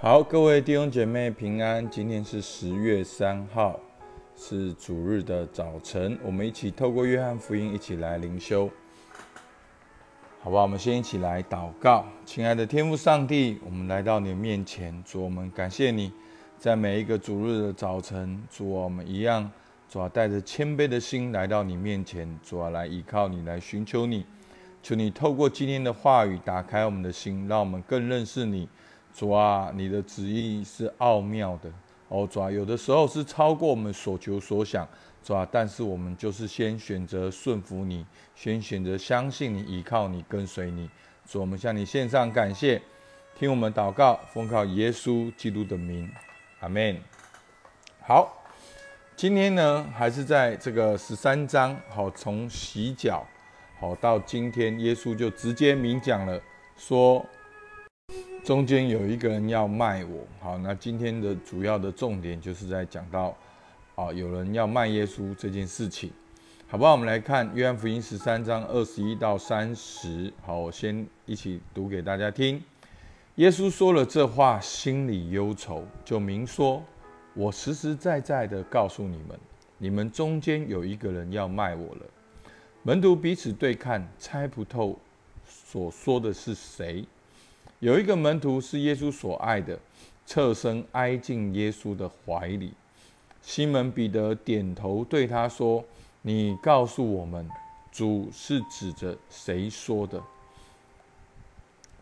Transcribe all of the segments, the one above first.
好，各位弟兄姐妹平安。今天是十月三号，是主日的早晨。我们一起透过约翰福音，一起来灵修，好吧？我们先一起来祷告。亲爱的天父上帝，我们来到你的面前，主我们感谢你，在每一个主日的早晨，主我们一样，主啊，带着谦卑的心来到你面前，主啊，来依靠你，来寻求你。求你透过今天的话语，打开我们的心，让我们更认识你。主啊，你的旨意是奥妙的哦，主啊，有的时候是超过我们所求所想，主啊，但是我们就是先选择顺服你，先选择相信你，依靠你，跟随你。主，我们向你献上感谢，听我们祷告，奉靠耶稣基督的名，阿门。好，今天呢，还是在这个十三章，好，从洗脚，好到今天，耶稣就直接明讲了，说。中间有一个人要卖我，好，那今天的主要的重点就是在讲到，啊，有人要卖耶稣这件事情，好不好？我们来看约翰福音十三章二十一到三十，好，我先一起读给大家听。耶稣说了这话，心里忧愁，就明说：我实实在在的告诉你们，你们中间有一个人要卖我了。门徒彼此对看，猜不透所说的是谁。有一个门徒是耶稣所爱的，侧身挨进耶稣的怀里。西门彼得点头对他说：“你告诉我们，主是指着谁说的？”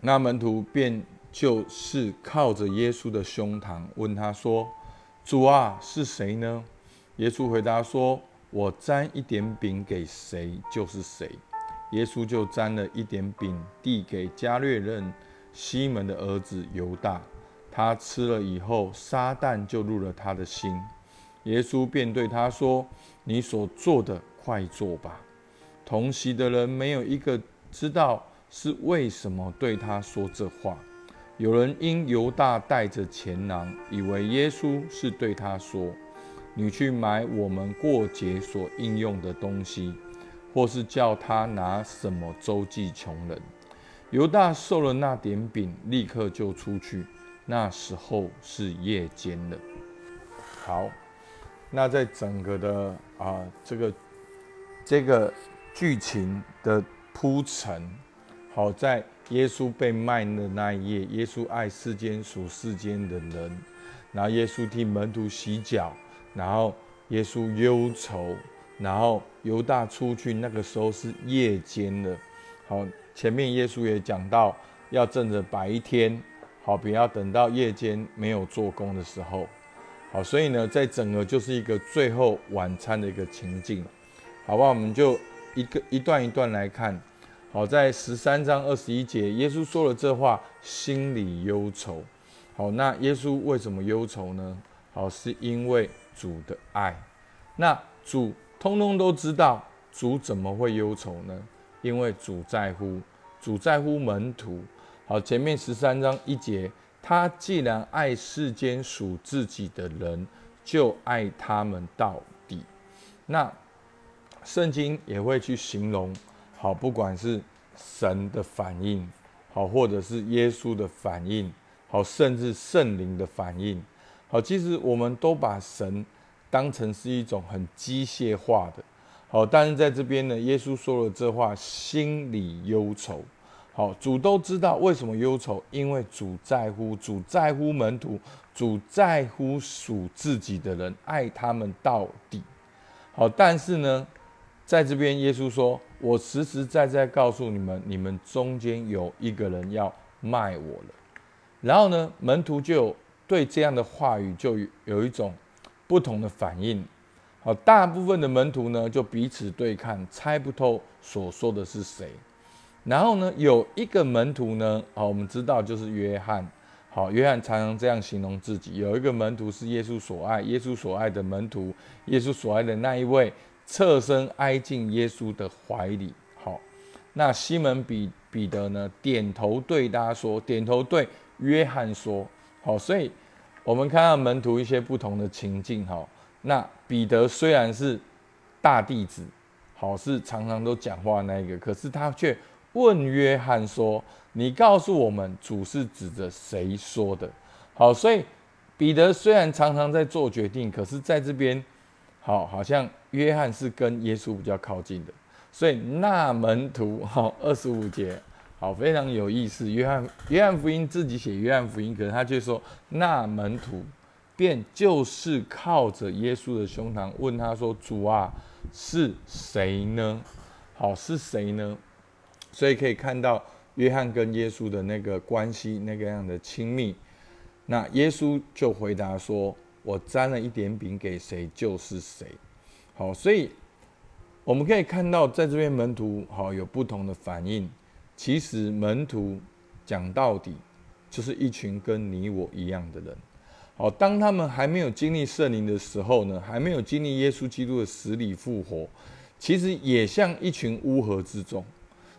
那门徒便就是靠着耶稣的胸膛问他说：“主啊，是谁呢？”耶稣回答说：“我沾一点饼给谁，就是谁。”耶稣就沾了一点饼，递给加略人。西门的儿子犹大，他吃了以后，撒旦就入了他的心。耶稣便对他说：“你所做的，快做吧。”同席的人没有一个知道是为什么对他说这话。有人因犹大带着钱囊，以为耶稣是对他说：“你去买我们过节所应用的东西，或是叫他拿什么周济穷人。”犹大受了那点饼，立刻就出去。那时候是夜间了。好，那在整个的啊这个这个剧情的铺陈，好在耶稣被卖的那一夜，耶稣爱世间属世间的人，然后耶稣替门徒洗脚，然后耶稣忧愁，然后犹大出去，那个时候是夜间了。好。前面耶稣也讲到，要趁着白天，好，不要等到夜间没有做工的时候，好，所以呢，在整个就是一个最后晚餐的一个情境，好吧？我们就一个一段一段来看，好，在十三章二十一节，耶稣说了这话，心里忧愁，好，那耶稣为什么忧愁呢？好，是因为主的爱，那主通通都知道，主怎么会忧愁呢？因为主在乎，主在乎门徒。好，前面十三章一节，他既然爱世间属自己的人，就爱他们到底。那圣经也会去形容，好，不管是神的反应，好，或者是耶稣的反应，好，甚至圣灵的反应，好，其实我们都把神当成是一种很机械化的。好，但是在这边呢，耶稣说了这话，心里忧愁。好，主都知道为什么忧愁，因为主在乎，主在乎门徒，主在乎属自己的人，爱他们到底。好，但是呢，在这边耶稣说：“我实实在在告诉你们，你们中间有一个人要卖我了。”然后呢，门徒就对这样的话语就有一种不同的反应。好，大部分的门徒呢，就彼此对看，猜不透所说的是谁。然后呢，有一个门徒呢，好，我们知道就是约翰。好，约翰常常这样形容自己：有一个门徒是耶稣所爱，耶稣所爱的门徒，耶稣所爱的那一位，侧身挨进耶稣的怀里。好，那西门彼彼得呢，点头对他说，点头对约翰说。好，所以我们看到门徒一些不同的情境。哈。那彼得虽然是大弟子，好是常常都讲话那一个，可是他却问约翰说：“你告诉我们，主是指着谁说的？”好，所以彼得虽然常常在做决定，可是在这边，好，好像约翰是跟耶稣比较靠近的。所以那门徒，好，二十五节，好，非常有意思。约翰约翰福音自己写约翰福音，可是他却说那门徒便就是靠着耶稣的胸膛问他说：“主啊，是谁呢？”好，是谁呢？所以可以看到约翰跟耶稣的那个关系，那个样的亲密。那耶稣就回答说：“我沾了一点饼给谁，就是谁。”好，所以我们可以看到，在这边门徒好有不同的反应。其实门徒讲到底，就是一群跟你我一样的人。好，当他们还没有经历圣灵的时候呢，还没有经历耶稣基督的死里复活。其实也像一群乌合之众，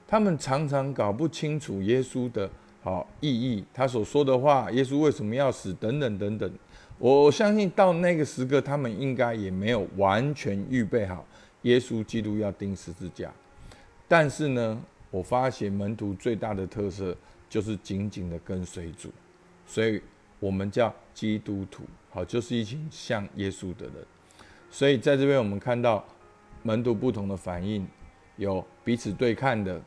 他们常常搞不清楚耶稣的好意义，他所说的话，耶稣为什么要死，等等等等。我相信到那个时刻，他们应该也没有完全预备好耶稣基督要钉十字架。但是呢，我发现门徒最大的特色就是紧紧的跟随主，所以我们叫基督徒，好，就是一群像耶稣的人。所以在这边我们看到。门徒不同的反应，有彼此对看的，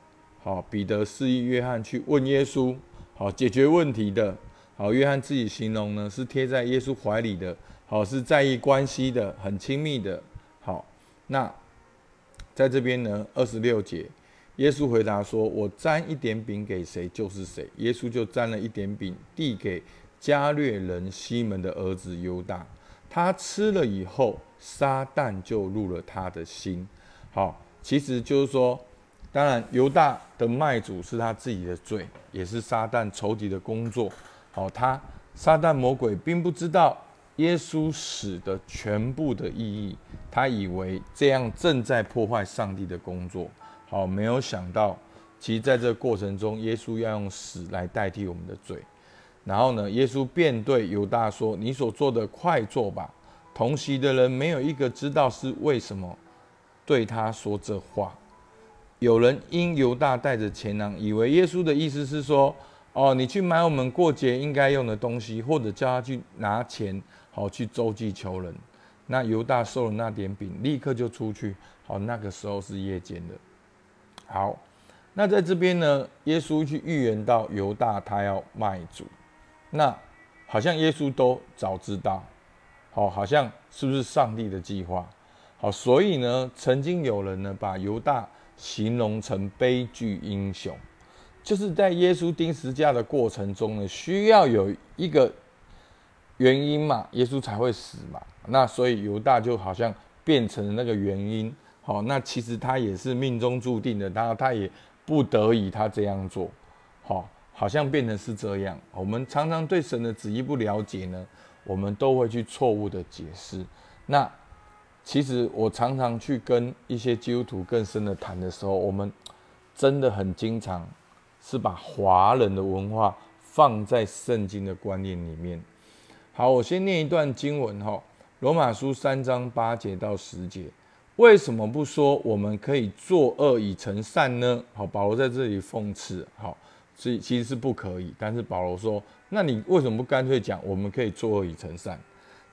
好，彼得示意约翰去问耶稣，好，解决问题的，好，约翰自己形容呢是贴在耶稣怀里的，好，是在意关系的，很亲密的，好，那在这边呢，二十六节，耶稣回答说：“我沾一点饼给谁，就是谁。”耶稣就沾了一点饼，递给加略人西门的儿子犹大，他吃了以后。撒旦就入了他的心，好，其实就是说，当然犹大的卖主是他自己的罪，也是撒旦仇敌的工作。好，他撒旦魔鬼并不知道耶稣死的全部的意义，他以为这样正在破坏上帝的工作。好，没有想到，其实在这过程中，耶稣要用死来代替我们的罪。然后呢，耶稣便对犹大说：“你所做的，快做吧。”同席的人没有一个知道是为什么对他说这话。有人因犹大带着钱囊，以为耶稣的意思是说：“哦，你去买我们过节应该用的东西，或者叫他去拿钱，好去周济求人。”那犹大收了那点饼，立刻就出去。好，那个时候是夜间的。好，那在这边呢，耶稣去预言到犹大他要卖主，那好像耶稣都早知道。好，好像是不是上帝的计划？好，所以呢，曾经有人呢把犹大形容成悲剧英雄，就是在耶稣钉十字架的过程中呢，需要有一个原因嘛，耶稣才会死嘛。那所以犹大就好像变成了那个原因。好，那其实他也是命中注定的，他他也不得已他这样做。好，好像变成是这样。我们常常对神的旨意不了解呢。我们都会去错误的解释。那其实我常常去跟一些基督徒更深的谈的时候，我们真的很经常是把华人的文化放在圣经的观念里面。好，我先念一段经文哈，《罗马书》三章八节到十节。为什么不说我们可以作恶以成善呢？好，保罗在这里讽刺。好。所以其实是不可以，但是保罗说：“那你为什么不干脆讲我们可以作恶以成善？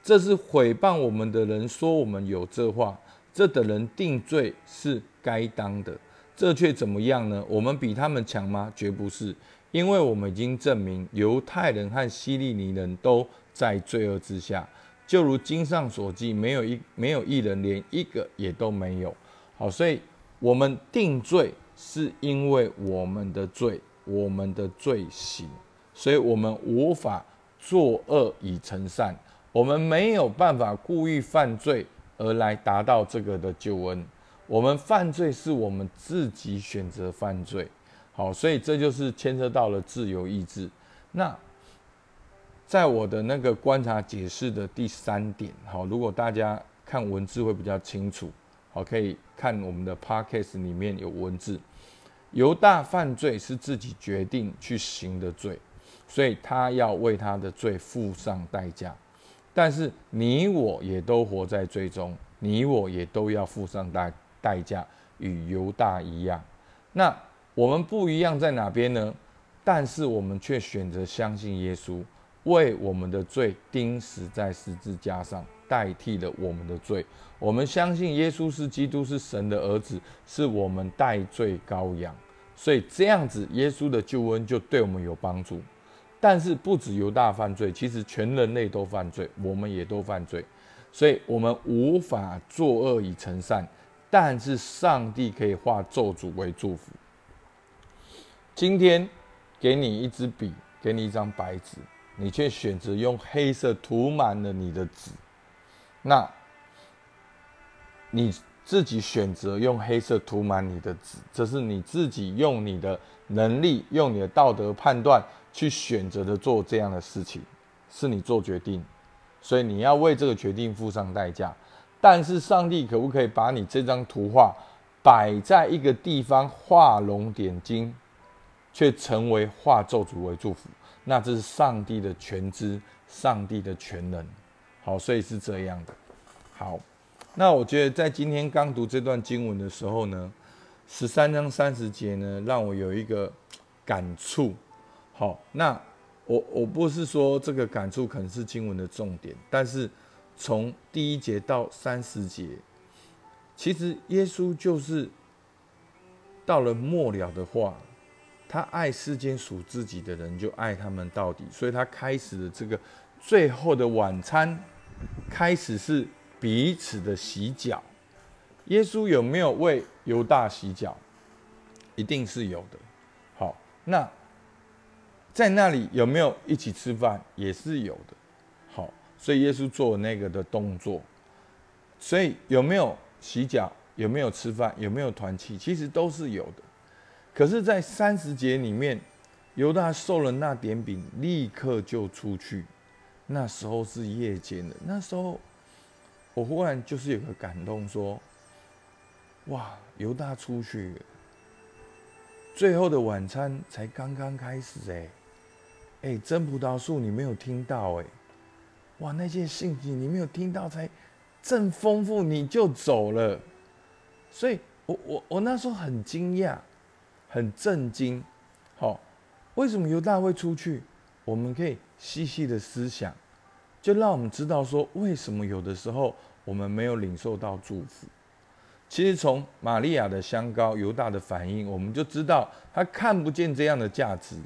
这是毁谤我们的人说我们有这话，这等人定罪是该当的。这却怎么样呢？我们比他们强吗？绝不是，因为我们已经证明犹太人和希利尼人都在罪恶之下，就如经上所记，没有一没有一人，连一个也都没有。好，所以我们定罪是因为我们的罪。”我们的罪行，所以我们无法作恶以成善，我们没有办法故意犯罪而来达到这个的救恩。我们犯罪是我们自己选择犯罪，好，所以这就是牵涉到了自由意志。那在我的那个观察解释的第三点，好，如果大家看文字会比较清楚，好，可以看我们的 podcast 里面有文字。犹大犯罪是自己决定去行的罪，所以他要为他的罪付上代价。但是你我也都活在罪中，你我也都要付上代代价，与犹大一样。那我们不一样在哪边呢？但是我们却选择相信耶稣，为我们的罪钉死在十字架上，代替了我们的罪。我们相信耶稣是基督，是神的儿子，是我们代罪羔羊。所以这样子，耶稣的救恩就对我们有帮助。但是不止犹大犯罪，其实全人类都犯罪，我们也都犯罪。所以我们无法作恶以成善，但是上帝可以化咒诅为祝福。今天给你一支笔，给你一张白纸，你却选择用黑色涂满了你的纸，那你自己选择用黑色涂满你的纸，这是你自己用你的能力、用你的道德判断去选择的做这样的事情，是你做决定。所以你要为这个决定付上代价，但是上帝可不可以把你这张图画摆在一个地方画龙点睛，却成为化咒诅为祝福？那这是上帝的全知，上帝的全能。好，所以是这样的。好，那我觉得在今天刚读这段经文的时候呢，十三章三十节呢，让我有一个感触。好，那。我我不是说这个感触可能是经文的重点，但是从第一节到三十节，其实耶稣就是到了末了的话，他爱世间属自己的人，就爱他们到底。所以他开始的这个最后的晚餐，开始是彼此的洗脚。耶稣有没有为犹大洗脚？一定是有的。好，那。在那里有没有一起吃饭？也是有的。好，所以耶稣做那个的动作，所以有没有洗脚？有没有吃饭？有没有团契？其实都是有的。可是，在三十节里面，犹大受了那点饼，立刻就出去。那时候是夜间的。那时候，我忽然就是有个感动，说：哇，犹大出去，最后的晚餐才刚刚开始，哎。哎，真葡萄树你没有听到哎，哇，那件信息你没有听到，才正丰富你就走了，所以我我我那时候很惊讶，很震惊，好，为什么犹大会出去？我们可以细细的思想，就让我们知道说，为什么有的时候我们没有领受到祝福。其实从玛利亚的香膏，犹大的反应，我们就知道他看不见这样的价值。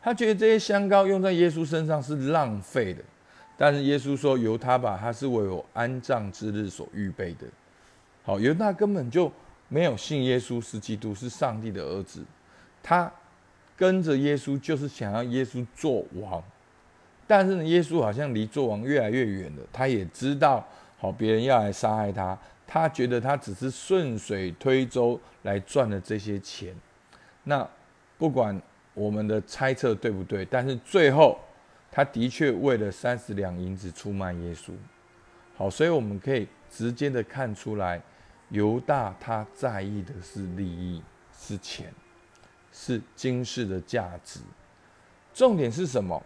他觉得这些香膏用在耶稣身上是浪费的，但是耶稣说由他吧，他是为我安葬之日所预备的。好，犹大根本就没有信耶稣是基督，是上帝的儿子。他跟着耶稣就是想要耶稣做王，但是呢，耶稣好像离做王越来越远了。他也知道，好，别人要来杀害他，他觉得他只是顺水推舟来赚了这些钱。那不管。我们的猜测对不对？但是最后，他的确为了三十两银子出卖耶稣。好，所以我们可以直接的看出来，犹大他在意的是利益，是钱，是今世的价值。重点是什么？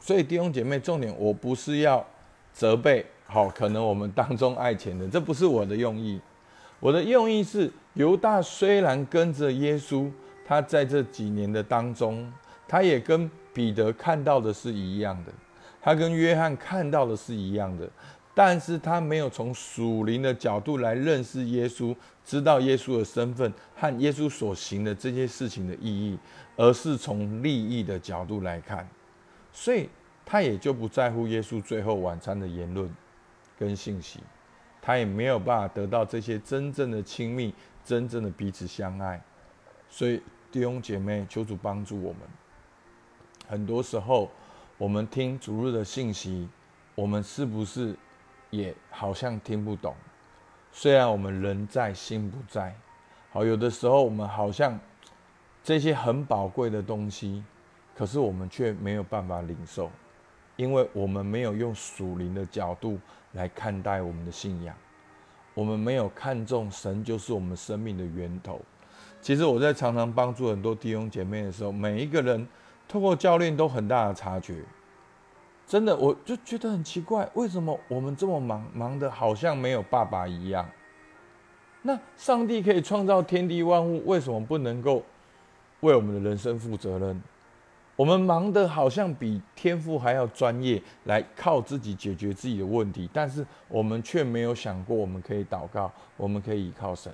所以弟兄姐妹，重点我不是要责备，好，可能我们当中爱钱的，这不是我的用意。我的用意是，犹大虽然跟着耶稣。他在这几年的当中，他也跟彼得看到的是一样的，他跟约翰看到的是一样的，但是他没有从属灵的角度来认识耶稣，知道耶稣的身份和耶稣所行的这些事情的意义，而是从利益的角度来看，所以他也就不在乎耶稣最后晚餐的言论跟信息，他也没有办法得到这些真正的亲密，真正的彼此相爱，所以。弟兄姐妹，求主帮助我们。很多时候，我们听主日的信息，我们是不是也好像听不懂？虽然我们人在心不在。好，有的时候我们好像这些很宝贵的东西，可是我们却没有办法领受，因为我们没有用属灵的角度来看待我们的信仰，我们没有看重神就是我们生命的源头。其实我在常常帮助很多弟兄姐妹的时候，每一个人透过教练都很大的察觉。真的，我就觉得很奇怪，为什么我们这么忙，忙的好像没有爸爸一样？那上帝可以创造天地万物，为什么不能够为我们的人生负责任？我们忙的好像比天父还要专业，来靠自己解决自己的问题，但是我们却没有想过，我们可以祷告，我们可以依靠神。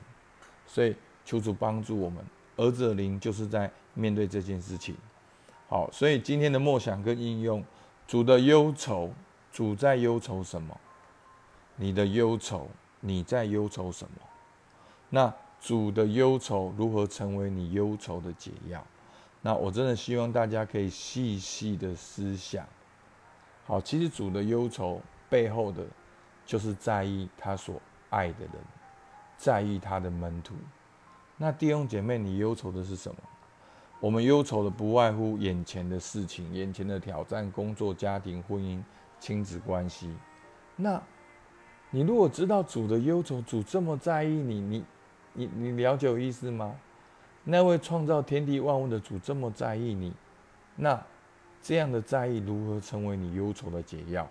所以求主帮助我们，儿子的灵就是在面对这件事情。好，所以今天的默想跟应用，主的忧愁，主在忧愁什么？你的忧愁，你在忧愁什么？那主的忧愁如何成为你忧愁的解药？那我真的希望大家可以细细的思想。好，其实主的忧愁背后的，就是在意他所爱的人，在意他的门徒。那弟兄姐妹，你忧愁的是什么？我们忧愁的不外乎眼前的事情、眼前的挑战、工作、家庭、婚姻、亲子关系。那，你如果知道主的忧愁，主这么在意你，你，你，你了解我意思吗？那位创造天地万物的主这么在意你，那这样的在意如何成为你忧愁的解药？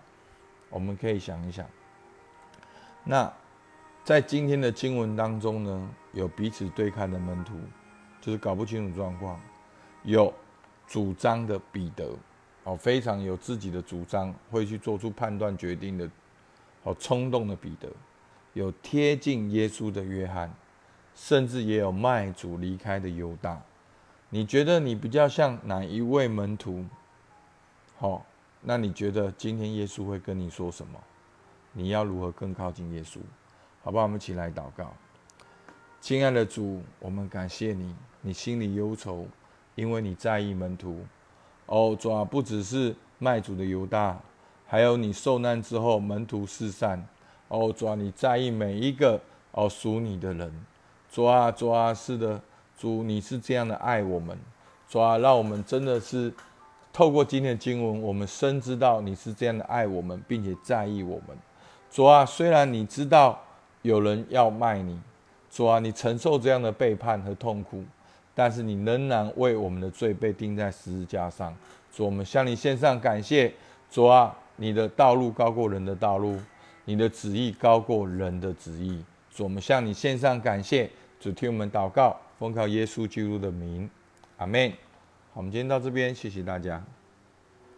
我们可以想一想。那在今天的经文当中呢，有彼此对看的门徒，就是搞不清楚状况；有主张的彼得，哦，非常有自己的主张，会去做出判断决定的，好冲动的彼得；有贴近耶稣的约翰。甚至也有卖主离开的犹大，你觉得你比较像哪一位门徒？好，那你觉得今天耶稣会跟你说什么？你要如何更靠近耶稣？好吧，我们一起来祷告。亲爱的主，我们感谢你，你心里忧愁，因为你在意门徒。哦，主啊，不只是卖主的犹大，还有你受难之后门徒四散。哦，主啊，你在意每一个哦属你的人。主啊，主啊，是的，主，你是这样的爱我们，主啊，让我们真的是透过今天的经文，我们深知道你是这样的爱我们，并且在意我们。主啊，虽然你知道有人要卖你，主啊，你承受这样的背叛和痛苦，但是你仍然为我们的罪被钉在十字架上。主，我们向你献上感谢。主啊，你的道路高过人的道路，你的旨意高过人的旨意。主，我们向你献上感谢。主听我们祷告，奉靠耶稣基督的名，阿门。好，我们今天到这边，谢谢大家。